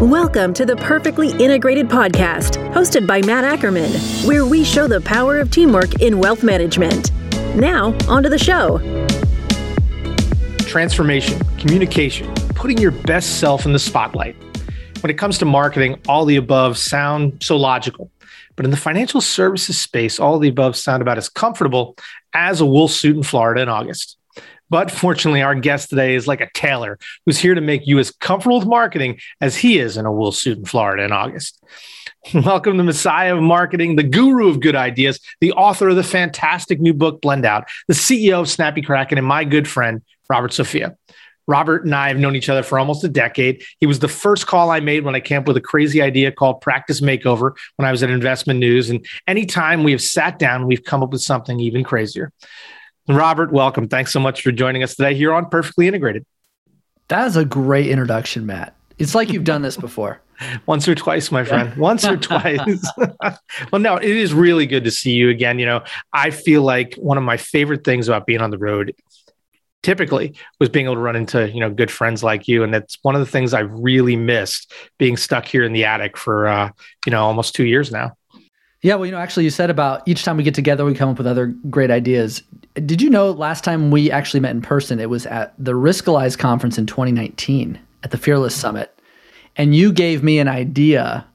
Welcome to the Perfectly Integrated Podcast, hosted by Matt Ackerman, where we show the power of teamwork in wealth management. Now, on to the show. Transformation, communication, putting your best self in the spotlight. When it comes to marketing, all the above sound so logical. But in the financial services space, all the above sound about as comfortable as a wool suit in Florida in August. But fortunately, our guest today is like a tailor who's here to make you as comfortable with marketing as he is in a wool suit in Florida in August. Welcome to Messiah of Marketing, the guru of good ideas, the author of the fantastic new book, Blend Out, the CEO of Snappy Kraken, and my good friend, Robert Sofia. Robert and I have known each other for almost a decade. He was the first call I made when I came up with a crazy idea called Practice Makeover when I was at Investment News. And anytime we have sat down, we've come up with something even crazier. Robert, welcome. Thanks so much for joining us today here on Perfectly Integrated. That is a great introduction, Matt. It's like you've done this before. Once or twice, my friend. Once or twice. well, no, it is really good to see you again. You know, I feel like one of my favorite things about being on the road typically was being able to run into you know good friends like you and that's one of the things i've really missed being stuck here in the attic for uh, you know almost two years now yeah, well, you know, actually, you said about each time we get together, we come up with other great ideas. Did you know last time we actually met in person, it was at the Riskalyze conference in 2019 at the Fearless Summit, and you gave me an idea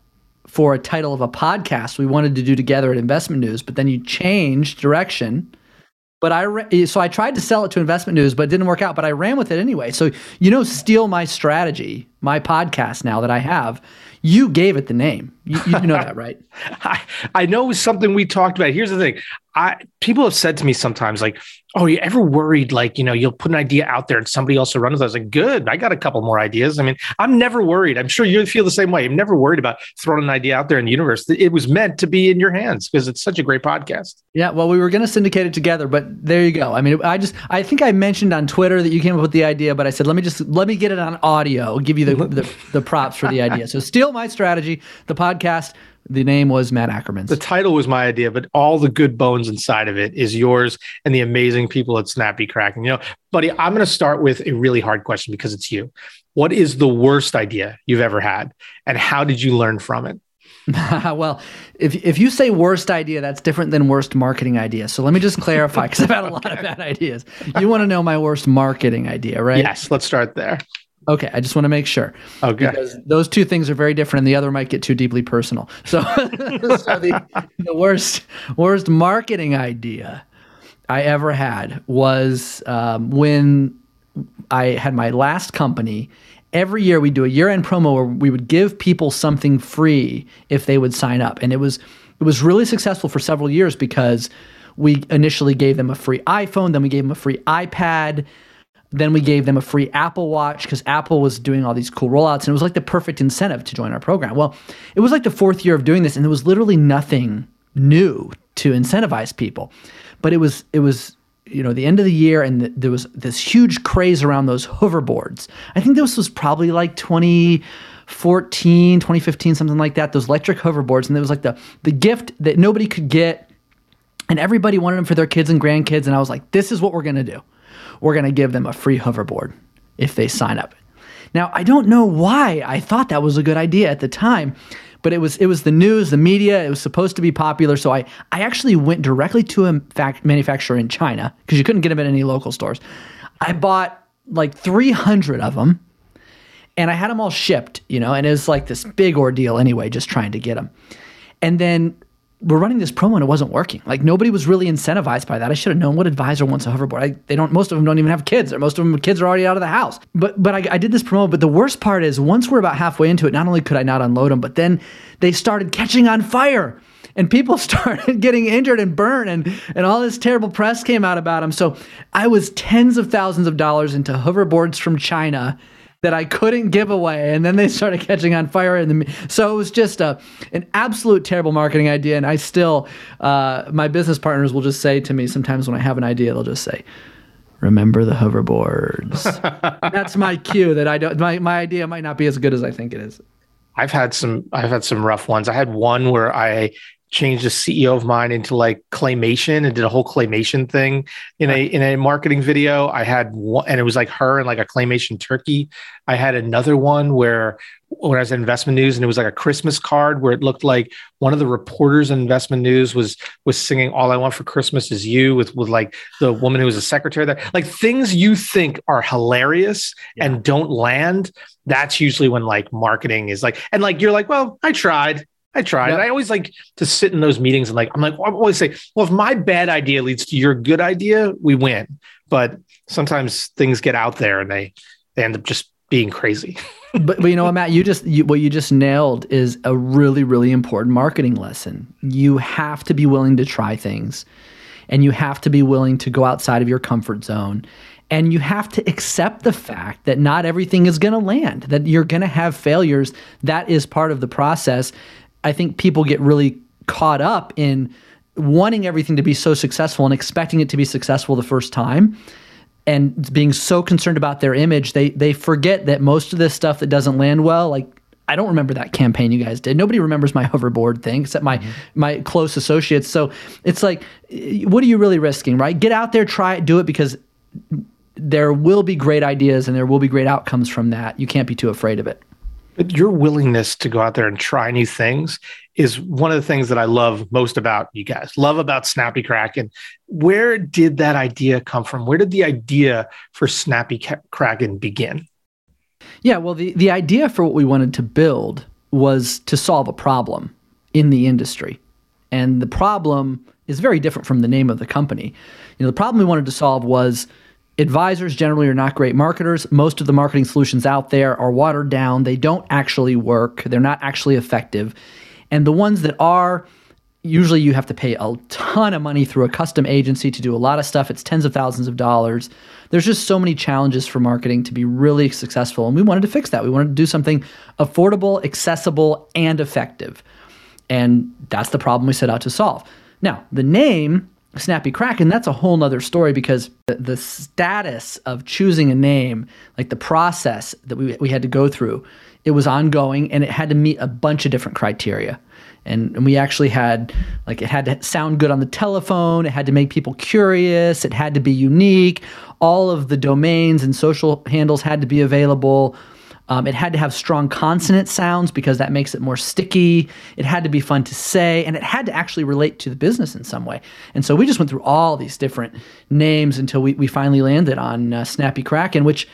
for a title of a podcast we wanted to do together at Investment News, but then you changed direction. But I so I tried to sell it to Investment News, but it didn't work out. But I ran with it anyway. So you know, steal my strategy, my podcast now that I have you gave it the name. You, you know that, right? I, I know it was something we talked about. Here's the thing. I people have said to me sometimes, like, "Oh, you ever worried like you know you'll put an idea out there and somebody else will run with it?" I was like, "Good, I got a couple more ideas." I mean, I'm never worried. I'm sure you feel the same way. I'm never worried about throwing an idea out there in the universe. It was meant to be in your hands because it's such a great podcast. Yeah, well, we were going to syndicate it together, but there you go. I mean, I just I think I mentioned on Twitter that you came up with the idea, but I said let me just let me get it on audio. I'll give you the mm-hmm. the, the props for the idea. So steal my strategy. The podcast the name was Matt Ackerman. The title was my idea, but all the good bones inside of it is yours and the amazing people at Snappy Kraken. You know, buddy, I'm going to start with a really hard question because it's you. What is the worst idea you've ever had, and how did you learn from it? well, if if you say worst idea, that's different than worst marketing idea. So let me just clarify because I've had a lot of bad ideas. You want to know my worst marketing idea, right? Yes, let's start there. Okay, I just want to make sure. Okay. Because those two things are very different and the other might get too deeply personal. So, so the, the worst worst marketing idea I ever had was um, when I had my last company. Every year we do a year-end promo where we would give people something free if they would sign up. And it was it was really successful for several years because we initially gave them a free iPhone, then we gave them a free iPad, then we gave them a free Apple Watch because Apple was doing all these cool rollouts and it was like the perfect incentive to join our program. Well, it was like the fourth year of doing this and there was literally nothing new to incentivize people. But it was it was you know the end of the year and the, there was this huge craze around those hoverboards. I think this was probably like 2014, 2015 something like that, those electric hoverboards and it was like the the gift that nobody could get and everybody wanted them for their kids and grandkids and I was like this is what we're going to do we're going to give them a free hoverboard if they sign up. Now, I don't know why I thought that was a good idea at the time, but it was it was the news, the media, it was supposed to be popular, so I I actually went directly to a fact manufacturer in China because you couldn't get them at any local stores. I bought like 300 of them and I had them all shipped, you know, and it was like this big ordeal anyway just trying to get them. And then we're running this promo and it wasn't working. Like nobody was really incentivized by that. I should have known what advisor wants a hoverboard. I, they don't. Most of them don't even have kids, or most of them kids are already out of the house. But but I, I did this promo. But the worst part is once we're about halfway into it, not only could I not unload them, but then they started catching on fire. And people started getting injured and burned, and, and all this terrible press came out about them. So I was tens of thousands of dollars into hoverboards from China that I couldn't give away, and then they started catching on fire. The so it was just a an absolute terrible marketing idea. And I still, uh, my business partners will just say to me sometimes when I have an idea, they'll just say, "Remember the hoverboards." That's my cue that I don't. My my idea might not be as good as I think it is. I've had some. I've had some rough ones. I had one where I changed a CEO of mine into like claymation and did a whole claymation thing in a in a marketing video. I had one, and it was like her and like a claymation turkey. I had another one where when I was at Investment News, and it was like a Christmas card where it looked like one of the reporters in Investment News was was singing "All I Want for Christmas Is You" with with like the woman who was a secretary there. Like things you think are hilarious yeah. and don't land. That's usually when like marketing is like, and like you're like, well, I tried. I tried. Yep. I always like to sit in those meetings and like, I'm like, I always say, well, if my bad idea leads to your good idea, we win. But sometimes things get out there and they, they end up just being crazy. but, but you know what, Matt, you just, you, what you just nailed is a really, really important marketing lesson. You have to be willing to try things and you have to be willing to go outside of your comfort zone and you have to accept the fact that not everything is going to land that you're going to have failures that is part of the process I think people get really caught up in wanting everything to be so successful and expecting it to be successful the first time and being so concerned about their image they they forget that most of this stuff that doesn't land well like I don't remember that campaign you guys did. Nobody remembers my hoverboard thing except my mm-hmm. my close associates. So it's like, what are you really risking, right? Get out there, try it, do it because there will be great ideas and there will be great outcomes from that. You can't be too afraid of it. But your willingness to go out there and try new things is one of the things that I love most about you guys. Love about Snappy Kraken. Where did that idea come from? Where did the idea for Snappy Kraken begin? Yeah, well, the, the idea for what we wanted to build was to solve a problem in the industry. And the problem is very different from the name of the company. You know, the problem we wanted to solve was advisors generally are not great marketers. Most of the marketing solutions out there are watered down. They don't actually work. They're not actually effective. And the ones that are, usually you have to pay a ton of money through a custom agency to do a lot of stuff. It's tens of thousands of dollars. There's just so many challenges for marketing to be really successful. And we wanted to fix that. We wanted to do something affordable, accessible, and effective. And that's the problem we set out to solve. Now, the name Snappy Kraken, that's a whole nother story because the, the, status of choosing a name, like the process that we, we had to go through, it was ongoing and it had to meet a bunch of different criteria. And, and we actually had, like, it had to sound good on the telephone, it had to make people curious, it had to be unique, all of the domains and social handles had to be available. Um, it had to have strong consonant sounds because that makes it more sticky. It had to be fun to say, and it had to actually relate to the business in some way. And so we just went through all these different names until we, we finally landed on uh, Snappy Kraken, which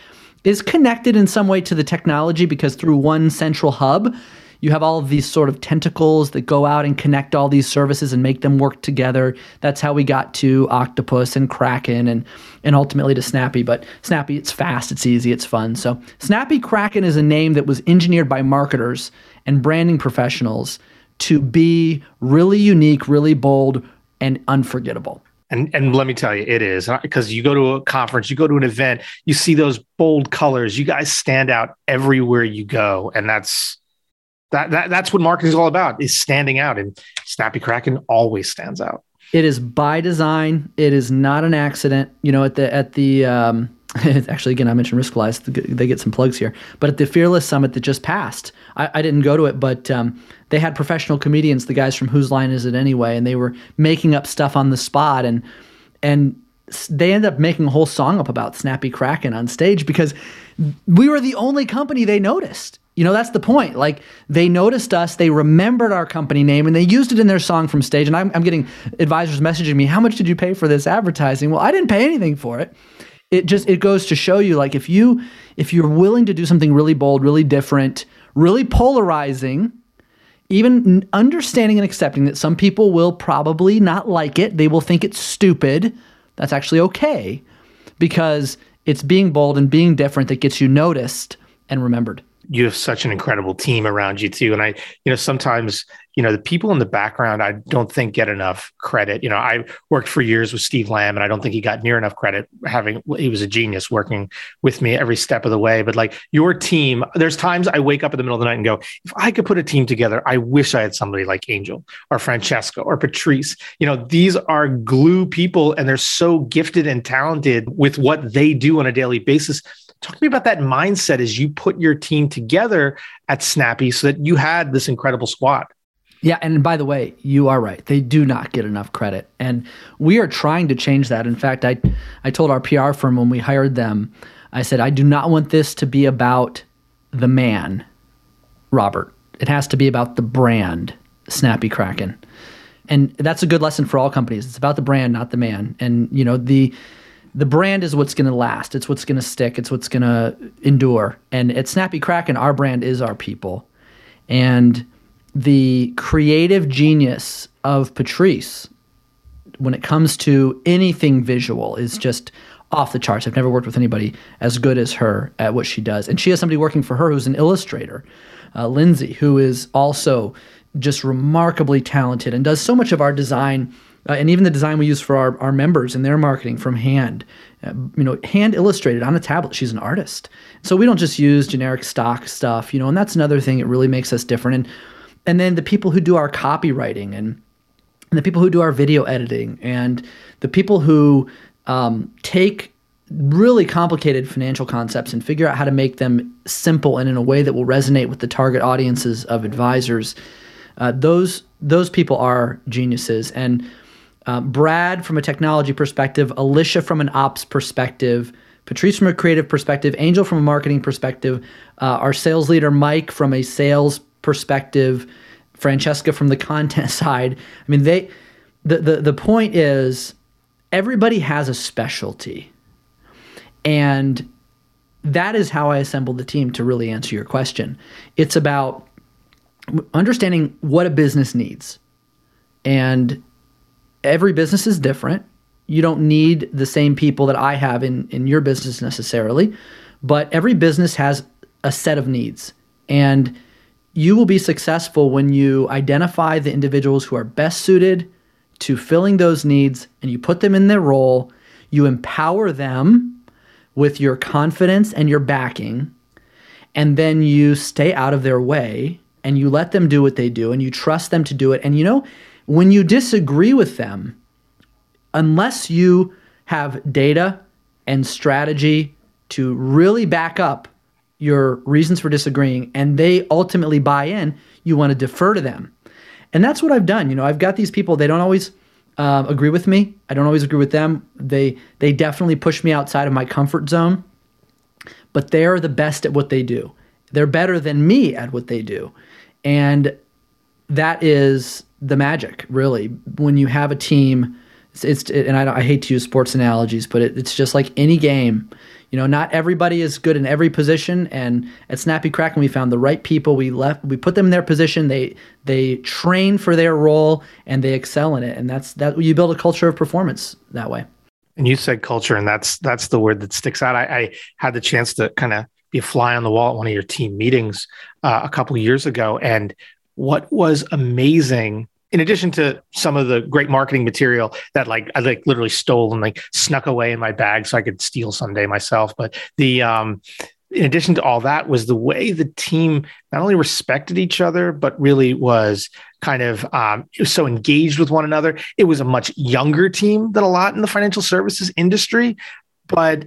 is connected in some way to the technology because through one central hub, you have all of these sort of tentacles that go out and connect all these services and make them work together. That's how we got to Octopus and Kraken and and ultimately to Snappy. But Snappy, it's fast, it's easy, it's fun. So Snappy Kraken is a name that was engineered by marketers and branding professionals to be really unique, really bold, and unforgettable. And and let me tell you, it is because you go to a conference, you go to an event, you see those bold colors. You guys stand out everywhere you go, and that's that, that that's what marketing is all about is standing out and snappy kraken always stands out. It is by design. It is not an accident. You know at the at the um, actually again i mentioned riskalyze they get some plugs here. But at the fearless summit that just passed i, I didn't go to it but um, they had professional comedians the guys from whose line is it anyway and they were making up stuff on the spot and and they ended up making a whole song up about snappy kraken on stage because we were the only company they noticed you know, that's the point. Like they noticed us, they remembered our company name, and they used it in their song from stage. And I'm, I'm getting advisors messaging me, "How much did you pay for this advertising?" Well, I didn't pay anything for it. It just it goes to show you, like if you if you're willing to do something really bold, really different, really polarizing, even understanding and accepting that some people will probably not like it, they will think it's stupid. That's actually okay because it's being bold and being different that gets you noticed and remembered you have such an incredible team around you too. And i you know sometimes you know the people in the background i don't think get enough credit. You know i worked for years with steve lamb and i don't think he got near enough credit having he was a genius working with me every step of the way. But like your team there's times i wake up in the middle of the night and go if i could put a team together i wish i had somebody like angel or francesca or patrice. You know these are glue people and they're so gifted and talented with what they do on a daily basis Talk to me about that mindset as you put your team together at Snappy so that you had this incredible squad. Yeah, and by the way, you are right. They do not get enough credit. And we are trying to change that. In fact, I I told our PR firm when we hired them, I said, I do not want this to be about the man, Robert. It has to be about the brand, Snappy Kraken. And that's a good lesson for all companies. It's about the brand, not the man. And you know, the the brand is what's going to last. It's what's going to stick. It's what's going to endure. And at Snappy Kraken, our brand is our people. And the creative genius of Patrice when it comes to anything visual is just off the charts. I've never worked with anybody as good as her at what she does. And she has somebody working for her who's an illustrator, uh, Lindsay, who is also just remarkably talented and does so much of our design uh, and even the design we use for our, our members and their marketing from hand. Uh, you know, hand illustrated on a tablet. She's an artist. So we don't just use generic stock stuff, you know, and that's another thing that really makes us different. And and then the people who do our copywriting and, and the people who do our video editing and the people who um, take really complicated financial concepts and figure out how to make them simple and in a way that will resonate with the target audiences of advisors. Uh, those those people are geniuses and uh, Brad from a technology perspective, Alicia from an ops perspective, Patrice from a creative perspective, Angel from a marketing perspective, uh, our sales leader Mike from a sales perspective, Francesca from the content side. I mean, they the the, the point is everybody has a specialty. And that is how I assembled the team to really answer your question. It's about understanding what a business needs. And every business is different. You don't need the same people that I have in, in your business necessarily, but every business has a set of needs. And you will be successful when you identify the individuals who are best suited to filling those needs and you put them in their role. You empower them with your confidence and your backing, and then you stay out of their way and you let them do what they do and you trust them to do it. And you know, when you disagree with them, unless you have data and strategy to really back up your reasons for disagreeing and they ultimately buy in, you want to defer to them. And that's what I've done. You know, I've got these people, they don't always uh, agree with me. I don't always agree with them. They they definitely push me outside of my comfort zone. But they're the best at what they do. They're better than me at what they do. And that is the magic, really. When you have a team, it's, it's and I, I, hate to use sports analogies, but it, it's just like any game you know, not everybody is good in every position. And at Snappy Kraken, we found the right people. We left, we put them in their position. They they train for their role and they excel in it. And that's that. You build a culture of performance that way. And you said culture, and that's that's the word that sticks out. I, I had the chance to kind of be a fly on the wall at one of your team meetings uh, a couple years ago, and what was amazing in addition to some of the great marketing material that like I like literally stole and like snuck away in my bag so I could steal someday myself. But the um in addition to all that was the way the team not only respected each other but really was kind of um, was so engaged with one another it was a much younger team than a lot in the financial services industry but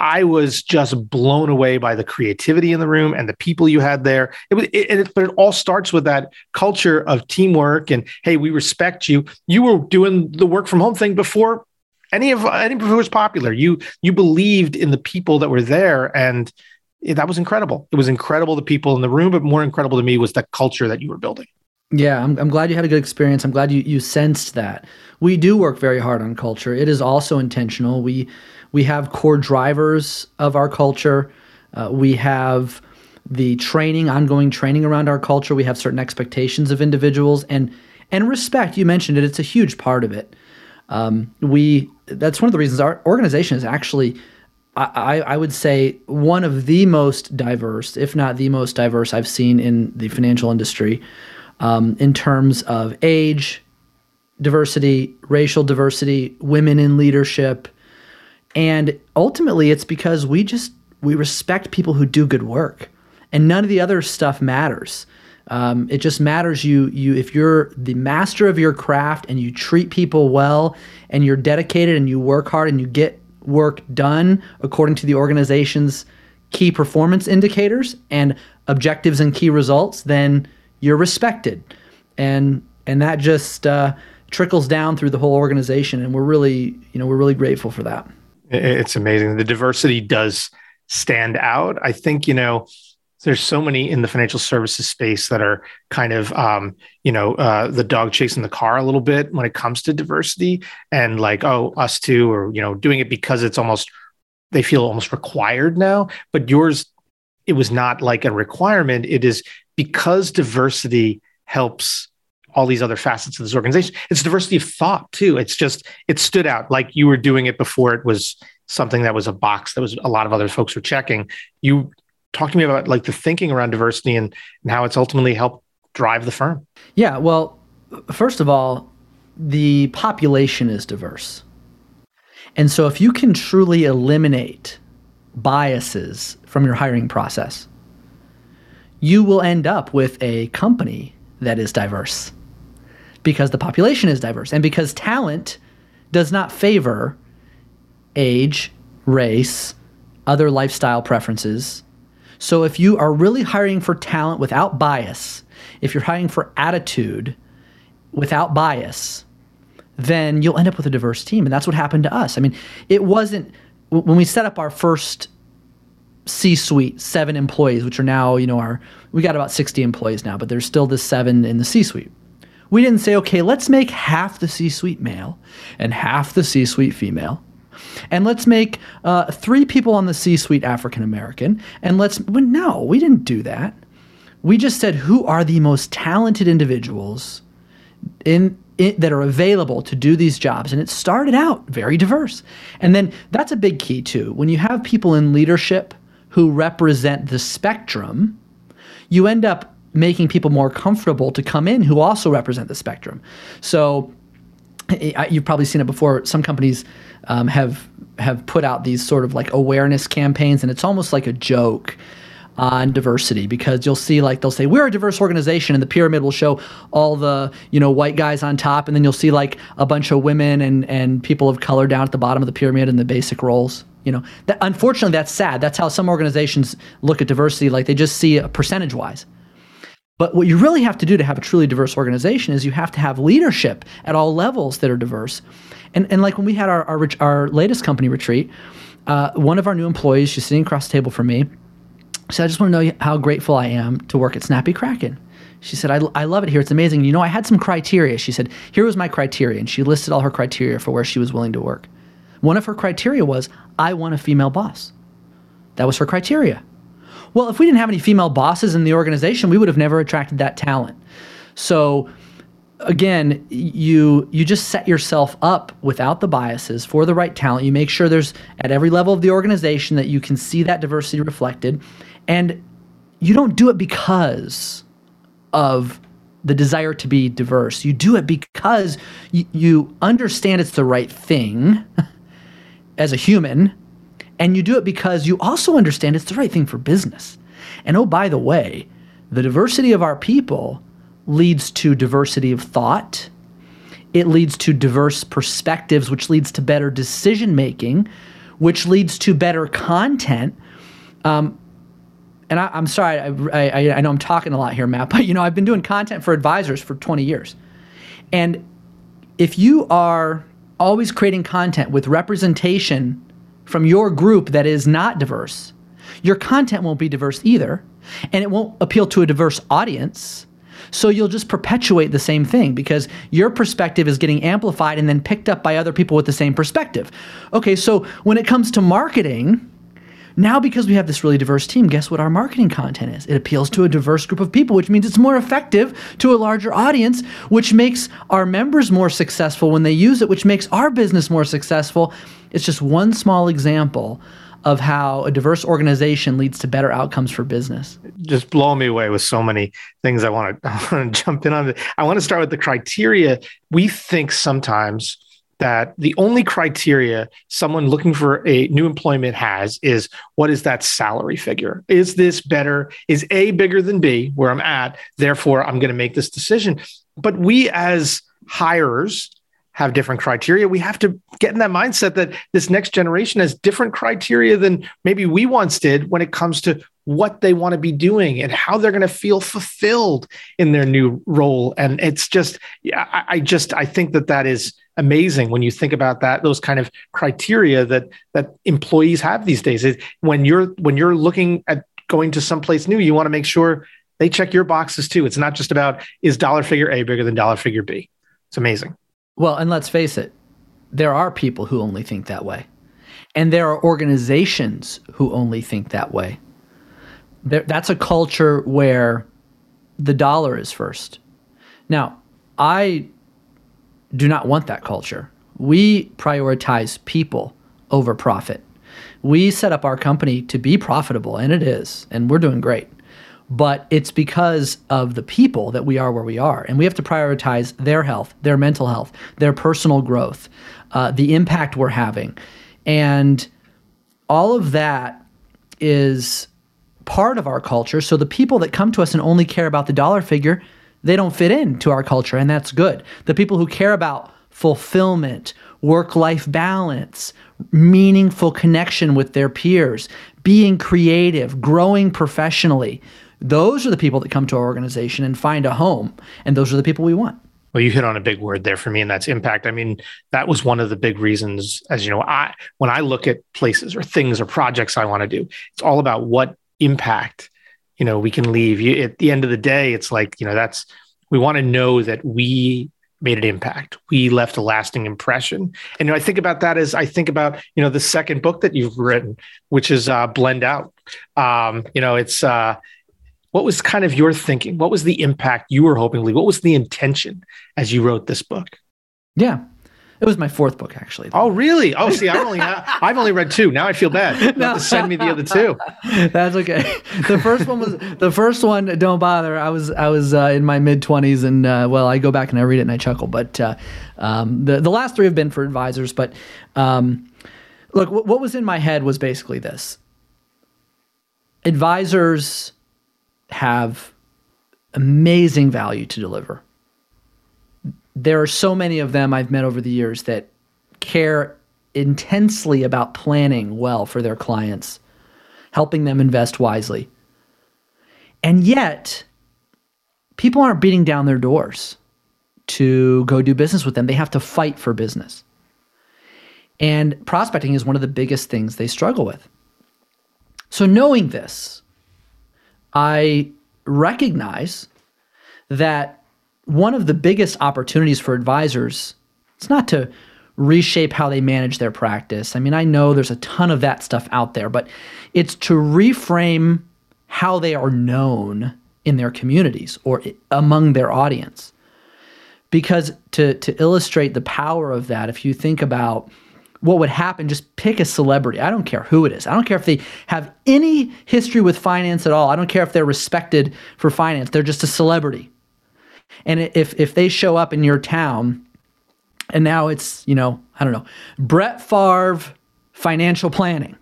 I was just blown away by the creativity in the room and the people you had there. It was, it, it, but it all starts with that culture of teamwork and hey, we respect you. You were doing the work from home thing before any of any of it was popular. You you believed in the people that were there, and that was incredible. It was incredible the people in the room, but more incredible to me was the culture that you were building. Yeah, I'm, I'm glad you had a good experience. I'm glad you you sensed that. We do work very hard on culture. It is also intentional. We we have core drivers of our culture. Uh, we have the training, ongoing training around our culture. We have certain expectations of individuals and and respect. You mentioned it; it's a huge part of it. Um, we that's one of the reasons our organization is actually, I, I would say, one of the most diverse, if not the most diverse, I've seen in the financial industry, um, in terms of age, diversity, racial diversity, women in leadership, and ultimately, it's because we just we respect people who do good work, and none of the other stuff matters. Um, it just matters you you if you're the master of your craft and you treat people well and you're dedicated and you work hard and you get work done according to the organization's key performance indicators and objectives and key results, then you're respected. and and that just uh, trickles down through the whole organization, and we're really you know we're really grateful for that. It's amazing. The diversity does stand out. I think you know there's so many in the financial services space that are kind of um, you know uh, the dog chasing the car a little bit when it comes to diversity and like oh us too or you know doing it because it's almost they feel almost required now but yours it was not like a requirement it is because diversity helps all these other facets of this organization. It's diversity of thought too. It's just it stood out. Like you were doing it before it was something that was a box that was a lot of other folks were checking. You talk to me about like the thinking around diversity and, and how it's ultimately helped drive the firm. Yeah, well, first of all, the population is diverse. And so if you can truly eliminate biases from your hiring process, you will end up with a company that is diverse because the population is diverse and because talent does not favor age, race, other lifestyle preferences, so if you are really hiring for talent without bias, if you're hiring for attitude without bias, then you'll end up with a diverse team. And that's what happened to us. I mean, it wasn't when we set up our first C suite, seven employees, which are now, you know, our, we got about 60 employees now, but there's still the seven in the C suite. We didn't say, okay, let's make half the C suite male and half the C suite female and let's make uh, three people on the C-suite African American, and let's. Well, no, we didn't do that. We just said who are the most talented individuals in, in, that are available to do these jobs, and it started out very diverse. And then that's a big key too. When you have people in leadership who represent the spectrum, you end up making people more comfortable to come in who also represent the spectrum. So you've probably seen it before. Some companies um, have have put out these sort of like awareness campaigns, and it's almost like a joke on diversity because you'll see like they'll say we're a diverse organization and the pyramid will show all the you know white guys on top and then you'll see like a bunch of women and and people of color down at the bottom of the pyramid in the basic roles you know that unfortunately that's sad that's how some organizations look at diversity like they just see a percentage wise but what you really have to do to have a truly diverse organization is you have to have leadership at all levels that are diverse and, and like when we had our, our, our latest company retreat, uh, one of our new employees, she's sitting across the table from me, said, I just want to know how grateful I am to work at Snappy Kraken. She said, I, I love it here. It's amazing. You know, I had some criteria. She said, Here was my criteria. And she listed all her criteria for where she was willing to work. One of her criteria was, I want a female boss. That was her criteria. Well, if we didn't have any female bosses in the organization, we would have never attracted that talent. So again, you you just set yourself up without the biases for the right talent. You make sure there's at every level of the organization that you can see that diversity reflected, and you don't do it because of the desire to be diverse. You do it because you, you understand it's the right thing as a human, and you do it because you also understand it's the right thing for business. And oh, by the way, the diversity of our people leads to diversity of thought. It leads to diverse perspectives, which leads to better decision making, which leads to better content. Um, and I, am sorry, I, I, I know I'm talking a lot here, Matt, but you know I've been doing content for advisors for 20 years, and if you are always creating content with representation from your group that is not diverse, your content won't be diverse either, and it won't appeal to a diverse audience so you'll just perpetuate the same thing because your perspective is getting amplified and then picked up by other people with the same perspective. Okay, so when it comes to marketing, now because we have this really diverse team, guess what our marketing content is? It appeals to a diverse group of people, which means it's more effective to a larger audience, which makes our members more successful when they use it, which makes our business more successful. It's just one small example of how a diverse organization leads to better outcomes for business. Just blowing me away with so many things I want to, I want to jump in on. I want to start with the criteria. We think sometimes that the only criteria someone looking for a new employment has is what is that salary figure? Is this better? Is A bigger than B where I'm at? Therefore, I'm going to make this decision. But we as hirers have different criteria. We have to get in that mindset that this next generation has different criteria than maybe we once did when it comes to what they want to be doing and how they're going to feel fulfilled in their new role. And it's just, I, I just, I think that that is amazing when you think about that those kind of criteria that that employees have these days when you're when you're looking at going to someplace new you want to make sure they check your boxes too it's not just about is dollar figure a bigger than dollar figure b it's amazing well and let's face it there are people who only think that way and there are organizations who only think that way there, that's a culture where the dollar is first now i do not want that culture. We prioritize people over profit. We set up our company to be profitable, and it is, and we're doing great. But it's because of the people that we are where we are. And we have to prioritize their health, their mental health, their personal growth, uh, the impact we're having. And all of that is part of our culture. So the people that come to us and only care about the dollar figure, they don't fit into our culture, and that's good. The people who care about fulfillment, work life balance, meaningful connection with their peers, being creative, growing professionally, those are the people that come to our organization and find a home. And those are the people we want. Well, you hit on a big word there for me, and that's impact. I mean, that was one of the big reasons, as you know, I when I look at places or things or projects I want to do, it's all about what impact you know we can leave you at the end of the day it's like you know that's we want to know that we made an impact we left a lasting impression and you know, i think about that as i think about you know the second book that you've written which is uh, blend out um, you know it's uh, what was kind of your thinking what was the impact you were hoping to leave what was the intention as you wrote this book yeah it was my fourth book, actually. Oh, really? Oh, see, I've only I've only read two. Now I feel bad. Have to send me the other two. That's okay. The first one was the first one. Don't bother. I was I was uh, in my mid twenties, and uh, well, I go back and I read it and I chuckle. But uh, um, the the last three have been for advisors. But um, look, w- what was in my head was basically this: advisors have amazing value to deliver there are so many of them I've met over the years that care intensely about planning well for their clients, helping them invest wisely. And yet, people aren't beating down their doors to go do business with them. They have to fight for business. And prospecting is one of the biggest things they struggle with. So, knowing this, I recognize that one of the biggest opportunities for advisors it's not to reshape how they manage their practice. I mean, I know there's a ton of that stuff out there, but it's to reframe how they are known in their communities or among their audience. Because to to illustrate the power of that, if you think about what would happen, just pick a celebrity. I don't care who it is. I don't care if they have any history with finance at all. I don't care if they're respected for finance. They're just a celebrity. And if if they show up in your town, and now it's you know I don't know Brett Favre financial planning,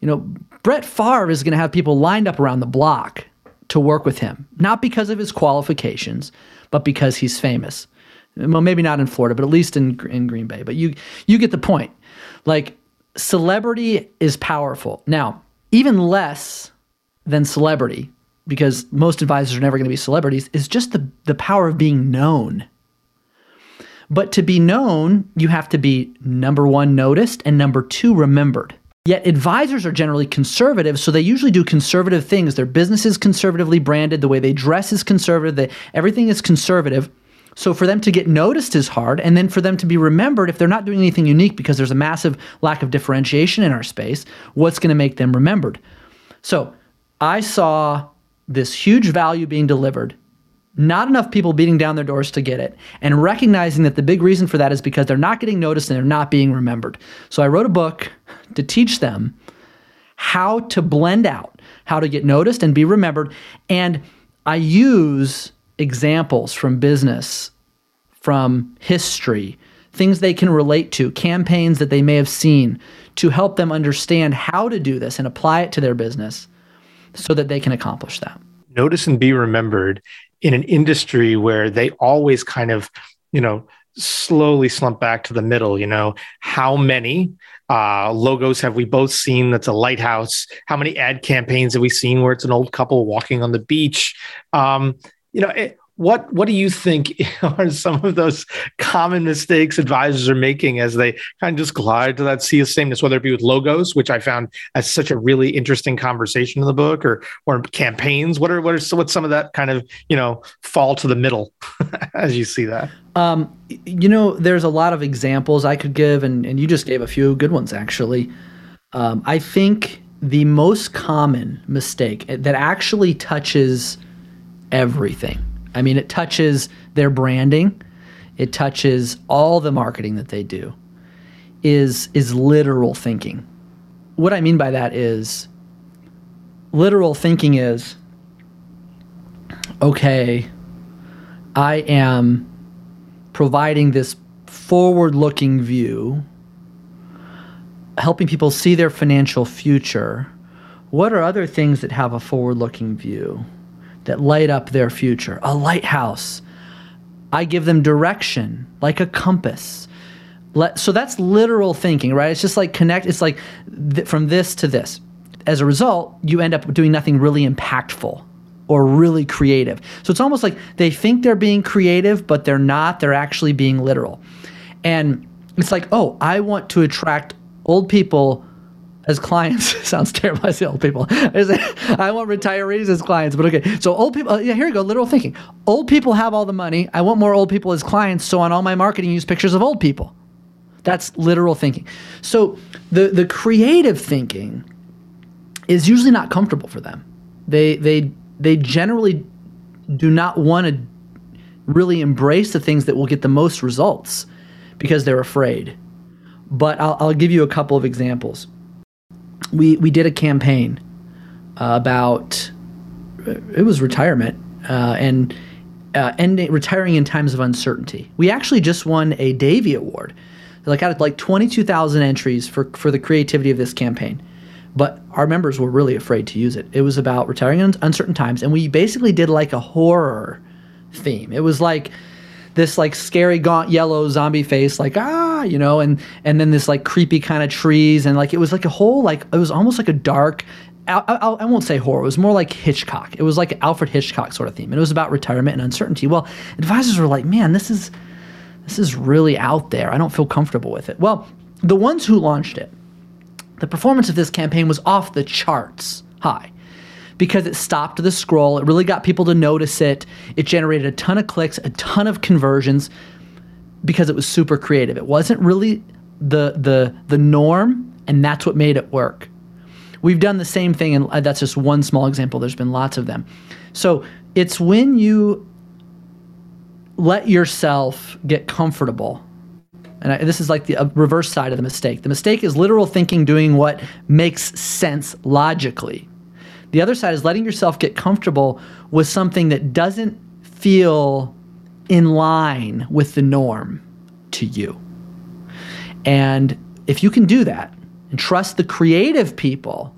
you know Brett Favre is going to have people lined up around the block to work with him, not because of his qualifications, but because he's famous. Well, maybe not in Florida, but at least in in Green Bay. But you you get the point. Like celebrity is powerful. Now, even less than celebrity because most advisors are never going to be celebrities, is just the, the power of being known. But to be known, you have to be number one, noticed, and number two, remembered. Yet advisors are generally conservative, so they usually do conservative things. Their business is conservatively branded, the way they dress is conservative, they, everything is conservative. So for them to get noticed is hard, and then for them to be remembered, if they're not doing anything unique because there's a massive lack of differentiation in our space, what's going to make them remembered? So I saw this huge value being delivered, not enough people beating down their doors to get it, and recognizing that the big reason for that is because they're not getting noticed and they're not being remembered. So I wrote a book to teach them how to blend out, how to get noticed and be remembered. And I use examples from business, from history, things they can relate to, campaigns that they may have seen to help them understand how to do this and apply it to their business so that they can accomplish that. Notice and be remembered in an industry where they always kind of, you know, slowly slump back to the middle. You know, how many uh, logos have we both seen that's a lighthouse? How many ad campaigns have we seen where it's an old couple walking on the beach? Um, you know, what what do you think are some of those common mistakes advisors are making as they kind of just glide to that sea of sameness, whether it be with logos, which I found as such a really interesting conversation in the book, or or campaigns? What are what are what's some of that kind of you know fall to the middle as you see that? Um, you know, there's a lot of examples I could give, and and you just gave a few good ones actually. Um, I think the most common mistake that actually touches everything I mean, it touches their branding, it touches all the marketing that they do. Is is literal thinking. What I mean by that is literal thinking is okay, I am providing this forward-looking view, helping people see their financial future. What are other things that have a forward-looking view? That light up their future, a lighthouse. I give them direction like a compass. Let, so that's literal thinking, right? It's just like connect, it's like th- from this to this. As a result, you end up doing nothing really impactful or really creative. So it's almost like they think they're being creative, but they're not. They're actually being literal. And it's like, oh, I want to attract old people as clients sounds terrible. I say old people. I want retirees as clients, but okay. So old people. Uh, yeah, here we go. Literal thinking. Old people have all the money. I want more old people as clients. So on all my marketing, use pictures of old people. That's literal thinking. So the the creative thinking is usually not comfortable for them. They they they generally do not want to really embrace the things that will get the most results because they're afraid. But I'll, I'll give you a couple of examples we we did a campaign uh, about it was retirement uh, and uh, ending retiring in times of uncertainty. We actually just won a Davey Award. Like had like twenty two thousand entries for for the creativity of this campaign, but our members were really afraid to use it. It was about retiring in uncertain times, and we basically did like a horror theme. It was like this like scary gaunt yellow zombie face like ah you know and and then this like creepy kind of trees and like it was like a whole like it was almost like a dark I, I, I, won't say horror. It was more like Hitchcock. It was like Alfred Hitchcock sort of theme, and it was about retirement and uncertainty. Well, advisors were like, "Man, this is this is really out there. I don't feel comfortable with it." Well, the ones who launched it, the performance of this campaign was off the charts high because it stopped the scroll. It really got people to notice it. It generated a ton of clicks, a ton of conversions because it was super creative. It wasn't really the the the norm, and that's what made it work. We've done the same thing, and that's just one small example. There's been lots of them. So it's when you let yourself get comfortable. And I, this is like the uh, reverse side of the mistake. The mistake is literal thinking doing what makes sense logically. The other side is letting yourself get comfortable with something that doesn't feel in line with the norm to you. And if you can do that and trust the creative people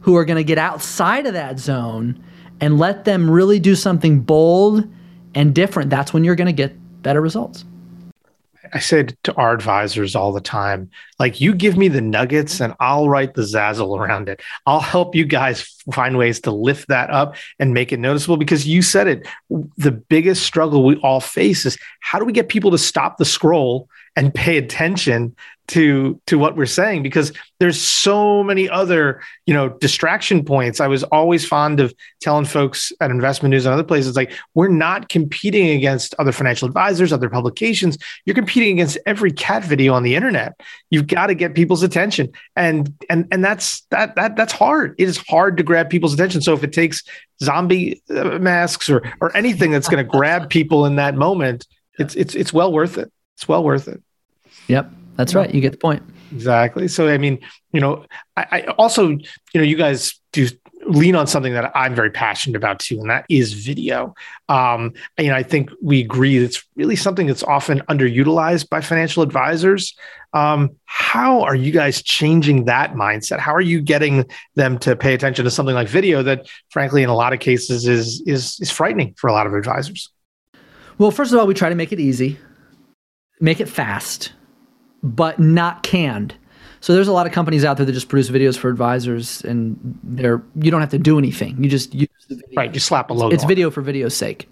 who are going to get outside of that zone and let them really do something bold and different, that's when you're going to get better results. I say to our advisors all the time, like you give me the nuggets and I'll write the zazzle around it. I'll help you guys find ways to lift that up and make it noticeable because you said it. The biggest struggle we all face is how do we get people to stop the scroll and pay attention to to what we're saying because there's so many other you know distraction points. I was always fond of telling folks at investment news and other places like we're not competing against other financial advisors other publications. You're competing against every cat video on the internet. You've got to get people's attention. And and and that's that that that's hard. It is hard to grab people's attention. So if it takes zombie uh, masks or or anything that's going to grab people in that moment it's it's it's well worth it. It's well worth it yep that's right. You get the point. Exactly. So, I mean, you know, I, I, also, you know, you guys do lean on something that I'm very passionate about too, and that is video. Um, you know, I think we agree it's really something that's often underutilized by financial advisors. Um, how are you guys changing that mindset? How are you getting them to pay attention to something like video that, frankly, in a lot of cases, is is is frightening for a lot of advisors? Well, first of all, we try to make it easy make it fast, but not canned. So there's a lot of companies out there that just produce videos for advisors, and they're you don't have to do anything. You just use the video. Right, you slap a logo. It's video for video's sake.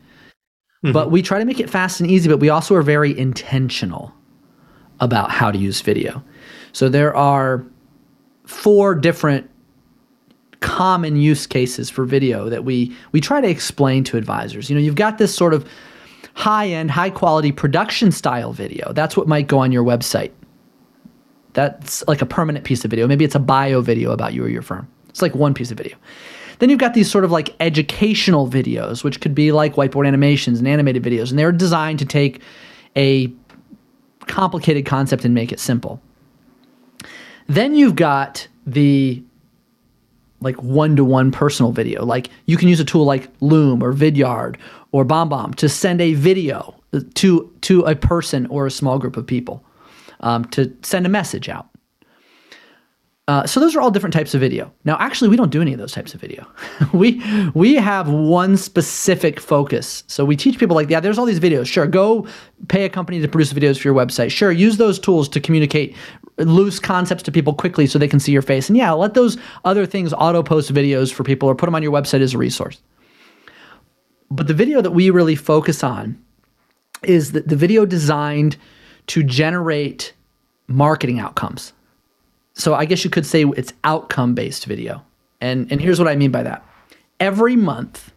Mm-hmm. But we try to make it fast and easy, but we also are very intentional about how to use video. So there are four different common use cases for video that we we try to explain to advisors. You know, you've got this sort of high-end, high-quality production style video. That's what might go on your website. That's like a permanent piece of video. Maybe it's a bio video about you or your firm. It's like one piece of video. Then you've got these sort of like educational videos, which could be like whiteboard animations and animated videos, and they're designed to take a complicated concept and make it simple. Then you've got the like one-to-one personal video. Like you can use a tool like Loom or Vidyard or BombBomb to send a video to to a person or a small group of people um, to send a message out. Uh, so those are all different types of video. Now, actually, we don't do any of those types of video. we we have one specific focus. So we teach people like, yeah, there's all these videos. Sure, go pay a company to produce videos for your website. Sure, use those tools to communicate loose concepts to people quickly so they can see your face. And yeah, let those other things auto post videos for people or put them on your website as a resource. But the video that we really focus on is the, the video designed to generate marketing outcomes so I guess you could say it's outcome based video. And and here's what I mean by that. Every month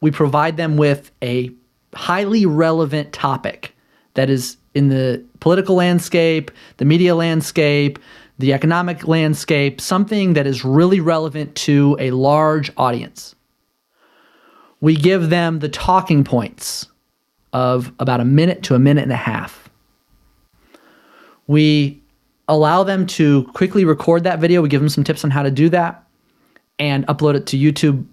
we provide them with a highly relevant topic that is in the political landscape, the media landscape, the economic landscape, something that is really relevant to a large audience. We give them the talking points of about a minute to a minute and a half. We allow them to quickly record that video. We give them some tips on how to do that and upload it to YouTube,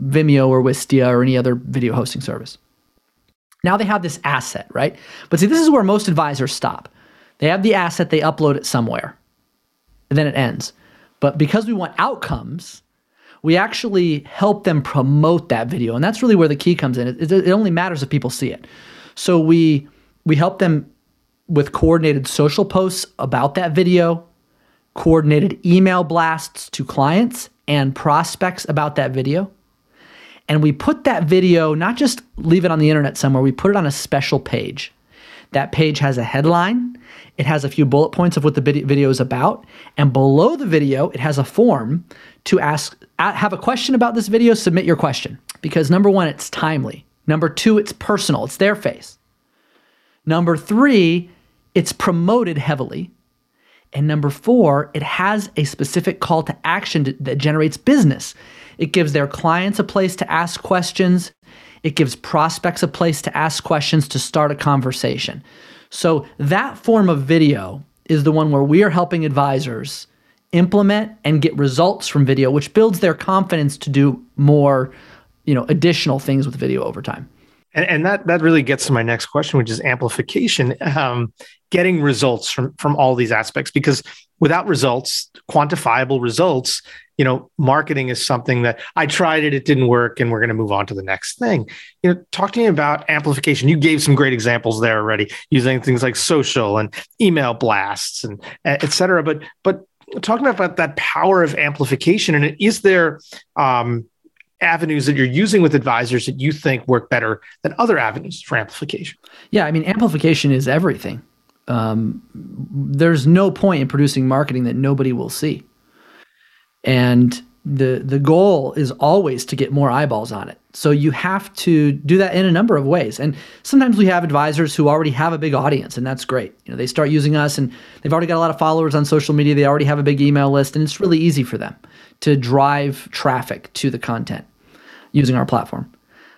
Vimeo, or Wistia, or any other video hosting service. Now they have this asset, right? But see, this is where most advisors stop. They have the asset, they upload it somewhere, and then it ends. But because we want outcomes, we actually help them promote that video. And that's really where the key comes in. It, it, only matters if people see it. So we we help them with coordinated social posts about that video, coordinated email blasts to clients and prospects about that video. And we put that video, not just leave it on the internet somewhere, we put it on a special page. That page has a headline, it has a few bullet points of what the video is about, and below the video, it has a form to ask, have a question about this video, submit your question. Because number one, it's timely. Number two, it's personal, it's their face. Number three, it's promoted heavily. And number four, it has a specific call to action to, that generates business. It gives their clients a place to ask questions. It gives prospects a place to ask questions to start a conversation. So, that form of video is the one where we are helping advisors implement and get results from video, which builds their confidence to do more, you know, additional things with video over time. And, and that that really gets to my next question, which is amplification. Um, getting results from from all these aspects, because without results, quantifiable results, you know, marketing is something that I tried it, it didn't work, and we're going to move on to the next thing. You know, talk to me about amplification. You gave some great examples there already, using things like social and email blasts and et cetera. But but talking about that power of amplification, and is there um, avenues that you're using with advisors that you think work better than other avenues for amplification? Yeah, I mean, amplification is everything. Um, there's no point in producing marketing that nobody will see, and the the goal is always to get more eyeballs on it. So you have to do that in a number of ways. And sometimes we have advisors who already have a big audience, and that's great. You know, they start using us, and they've already got a lot of followers on social media. They already have a big email list, and it's really easy for them to drive traffic to the content using our platform.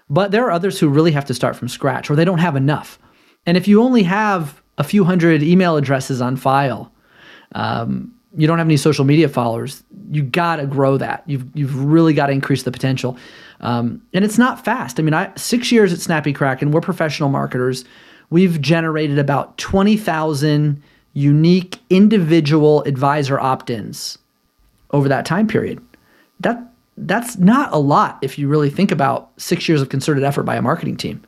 But there are others who really have to start from scratch or they don't have enough. And if you only have a few hundred email addresses on file, um, you don't have any social media followers, you got to grow that. You've, you've really got to increase the potential. Um, and it's not fast. I mean, I, six years at Snappy Kraken, and we're professional marketers. We've generated about 20,000 unique individual advisor opt ins over that time period. That that's not a lot if you really think about six years of concerted effort by a marketing team.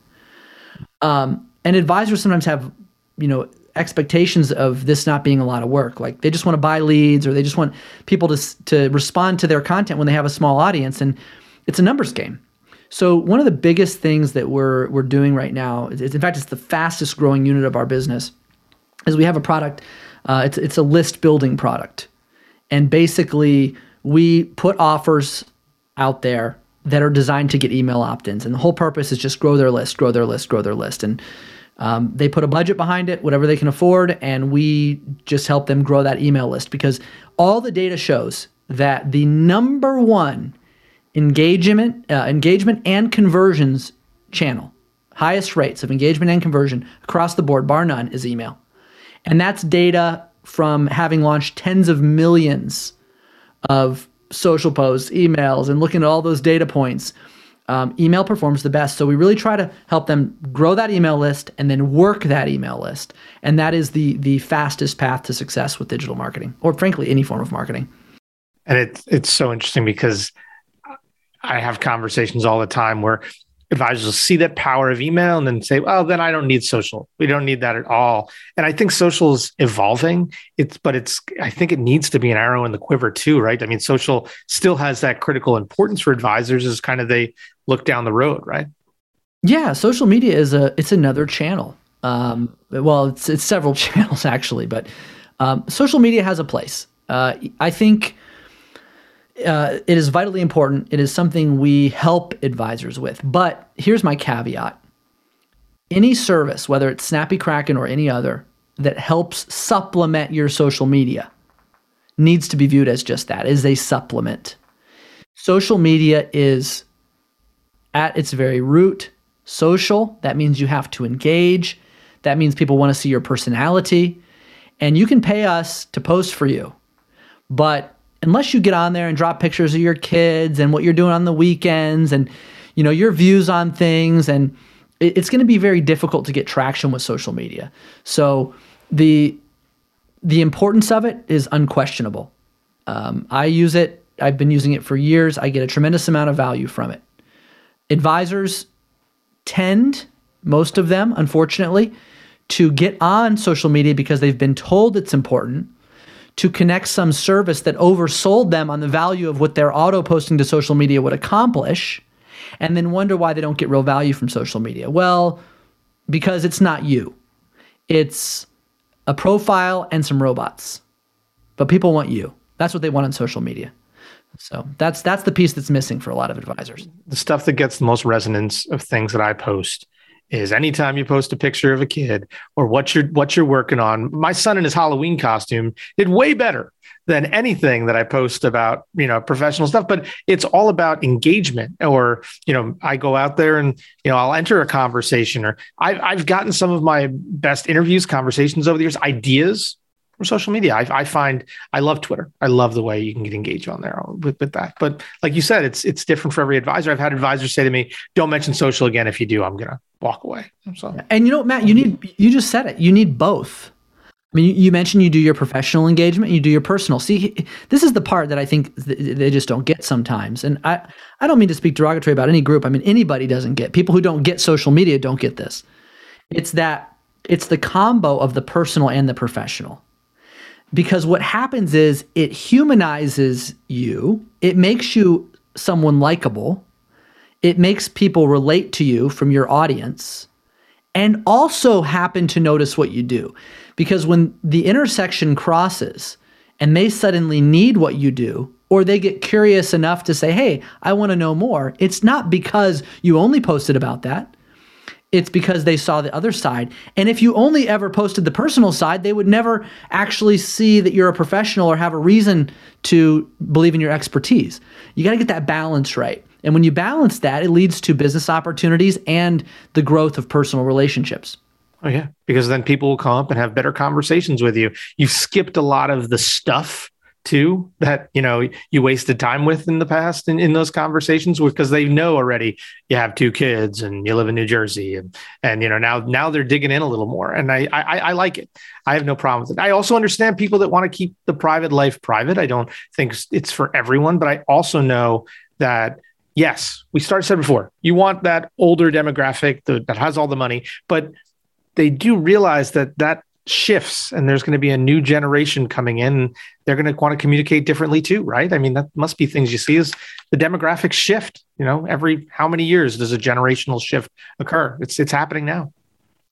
Um, and advisors sometimes have you know, expectations of this not being a lot of work. Like they just want to buy leads or they just want people to to respond to their content when they have a small audience and it's a numbers game. So one of the biggest things that we're we're doing right now, is, in fact, it's the fastest growing unit of our business, is we have a product. Uh, it's it's a list building product, and basically we put offers out there that are designed to get email opt-ins, and the whole purpose is just grow their list, grow their list, grow their list, and um, they put a budget behind it, whatever they can afford, and we just help them grow that email list. Because all the data shows that the number one engagement, uh, engagement and conversions channel, highest rates of engagement and conversion across the board, bar none, is email, and that's data from having launched tens of millions of social posts, emails, and looking at all those data points um, email performs the best. So we really try to help them grow that email list and then work that email list. And that is the the fastest path to success with digital marketing, or frankly, any form of marketing. And it's it's so interesting because I have conversations all the time where advisors will see that power of email and then say, well, then I don't need social. We don't need that at all. And I think social is evolving. It's, but it's, I think it needs to be an arrow in the quiver too, right? I mean, social still has that critical importance for advisors as kind of they look down the road, right? Yeah. Social media is a, it's another channel. Um, well, it's, it's several channels actually, but um, social media has a place. Uh, I think uh, it is vitally important. It is something we help advisors with. But here's my caveat any service, whether it's Snappy Kraken or any other, that helps supplement your social media needs to be viewed as just that is a supplement. Social media is at its very root social. That means you have to engage. That means people want to see your personality. And you can pay us to post for you. But unless you get on there and drop pictures of your kids and what you're doing on the weekends and you know your views on things and it, it's going to be very difficult to get traction with social media. So the the importance of it is unquestionable. Um, i use it i've been using it for years i get a tremendous amount of value from it. Advisors tend most of them unfortunately to get on social media because they've been told it's important to connect some service that oversold them on the value of what their auto posting to social media would accomplish, and then wonder why they don't get real value from social media. Well, because it's not you, it's a profile and some robots. But people want you. That's what they want on social media. So that's that's the piece that's missing for a lot of advisors. The stuff that gets the most resonance of things that I post is anytime you post a picture of a kid or what you're what you're working on. My son in his Halloween costume did way better than anything that I post about, you know, professional stuff, but it's all about engagement or, you know, I go out there and, you know, I'll enter a conversation or I've, I've gotten some of my best interviews, conversations over the years, ideas from social media. I, I, find I love Twitter. I love the way you can get engaged on there with, with that. But like you said, it's it's different for every advisor. I've had advisors say to me, "Don't mention social again. If you do, I'm gonna walk away." So, and you know, Matt, you need you just said it. You need both. I mean, you, mentioned you do your professional engagement, you do your personal. See, this is the part that I think they just don't get sometimes. And I, I don't mean to speak derogatory about any group. I mean, anybody doesn't get. People who don't get social media don't get this. It's that it's the combo of the personal and the professional because what happens is it humanizes you, it makes you someone likable, it makes people relate to you from your audience, and also happen to notice what you do. Because when the intersection crosses and they suddenly need what you do, or they get curious enough to say, hey, I want to know more, it's not because you only posted about that it's because they saw the other side. And if you only ever posted the personal side, they would never actually see that you're a professional or have a reason to believe in your expertise. You got to get that balance right. And when you balance that, it leads to business opportunities and the growth of personal relationships. Oh, yeah. Because then people will come up and have better conversations with you. You've skipped a lot of the stuff too that you know you wasted time with in the past in, in those conversations because they know already you have two kids and you live in New Jersey and and you know now now they're digging in a little more. And I I, I like it. I have no problem with it. I also understand people that want to keep the private life private. I don't think it's for everyone but I also know that yes we started said before you want that older demographic that, that has all the money but they do realize that that shifts and there's going to be a new generation coming in they're going to want to communicate differently too right? I mean that must be things you see is the demographic shift you know every how many years does a generational shift occur? It's it's happening now.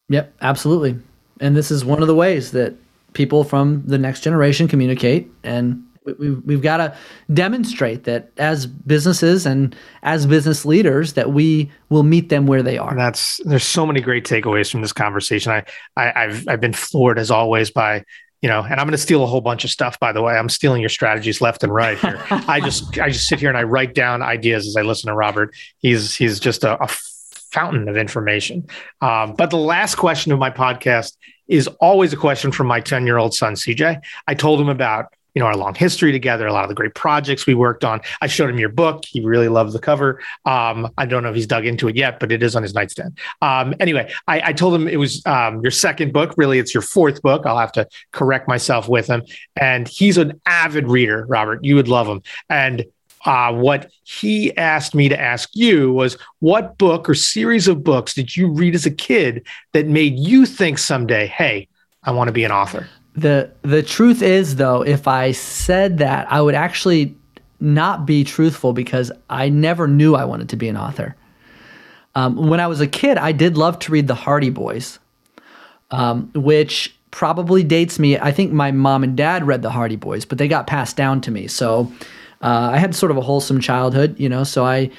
Yep absolutely. And this is one of the ways that people from the next generation communicate and we, we've got to demonstrate that as businesses and as business leaders that we will meet them where they are. And that's there's so many great takeaways from this conversation. I, I I've I've been floored as always by you know, and I'm going to steal a whole bunch of stuff. By the way, I'm stealing your strategies left and right here. I just I just sit here and I write down ideas as I listen to Robert. He's he's just a, a fountain of information. Um, but the last question of my podcast is always a question from my 10 year old son, CJ. I told him about you know our long history together a lot of the great projects we worked on. I showed him your book. He really loved the cover. Um, i don't know if he's dug into it yet but it is on his nightstand. Um, anyway I, I, told him it was um, your second book. Really it's your fourth book. I'll have to correct myself with him. And he's an avid reader robert. You would love him. And uh, what he asked me to ask you was what book or series of books did you read as a kid that made you think someday hey i want to be an author the the truth is though, if I said that, I would actually not be truthful because I never knew I wanted to be an author. Um, when I was a kid, I did love to read the Hardy Boys, um, which probably dates me. I think my mom and dad read the Hardy Boys, but they got passed down to me. So uh, I had sort of a wholesome childhood, you know. So I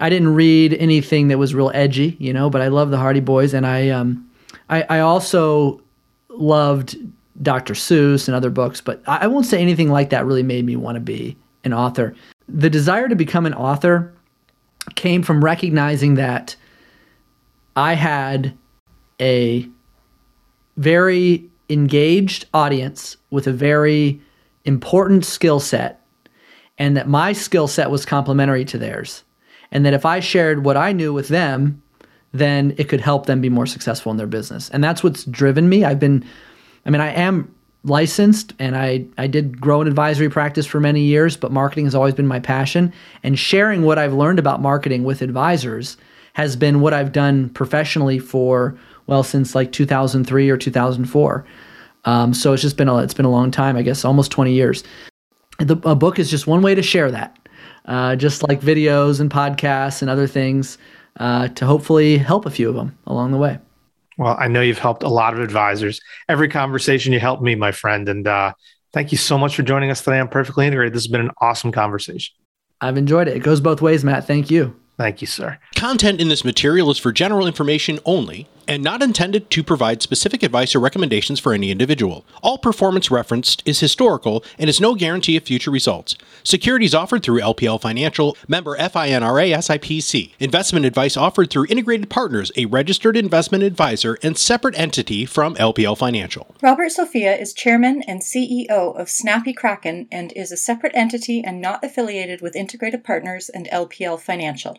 I didn't read anything that was real edgy, you know. But I love the Hardy Boys, and I um I, I also loved Dr. Seuss and other books, but I won't say anything like that really made me want to be an author. The desire to become an author came from recognizing that I had a very engaged audience with a very important skill set, and that my skill set was complementary to theirs. And that if I shared what I knew with them, then it could help them be more successful in their business. And that's what's driven me. I've been I mean, I am licensed and I, I did grow an advisory practice for many years, but marketing has always been my passion. And sharing what I've learned about marketing with advisors has been what I've done professionally for, well, since like 2003 or 2004. Um, so it's just been a, it's been a long time, I guess, almost 20 years. The, a book is just one way to share that, uh, just like videos and podcasts and other things uh, to hopefully help a few of them along the way. Well, I know you've helped a lot of advisors. Every conversation you helped me, my friend. And uh, thank you so much for joining us today on Perfectly Integrated. This has been an awesome conversation. I've enjoyed it. It goes both ways, Matt. Thank you. Thank you, sir. Content in this material is for general information only and not intended to provide specific advice or recommendations for any individual. All performance referenced is historical and is no guarantee of future results. Securities offered through LPL Financial, member FINRA SIPC. Investment advice offered through Integrated Partners, a registered investment advisor and separate entity from LPL Financial. Robert Sofia is chairman and CEO of Snappy Kraken and is a separate entity and not affiliated with Integrated Partners and LPL Financial.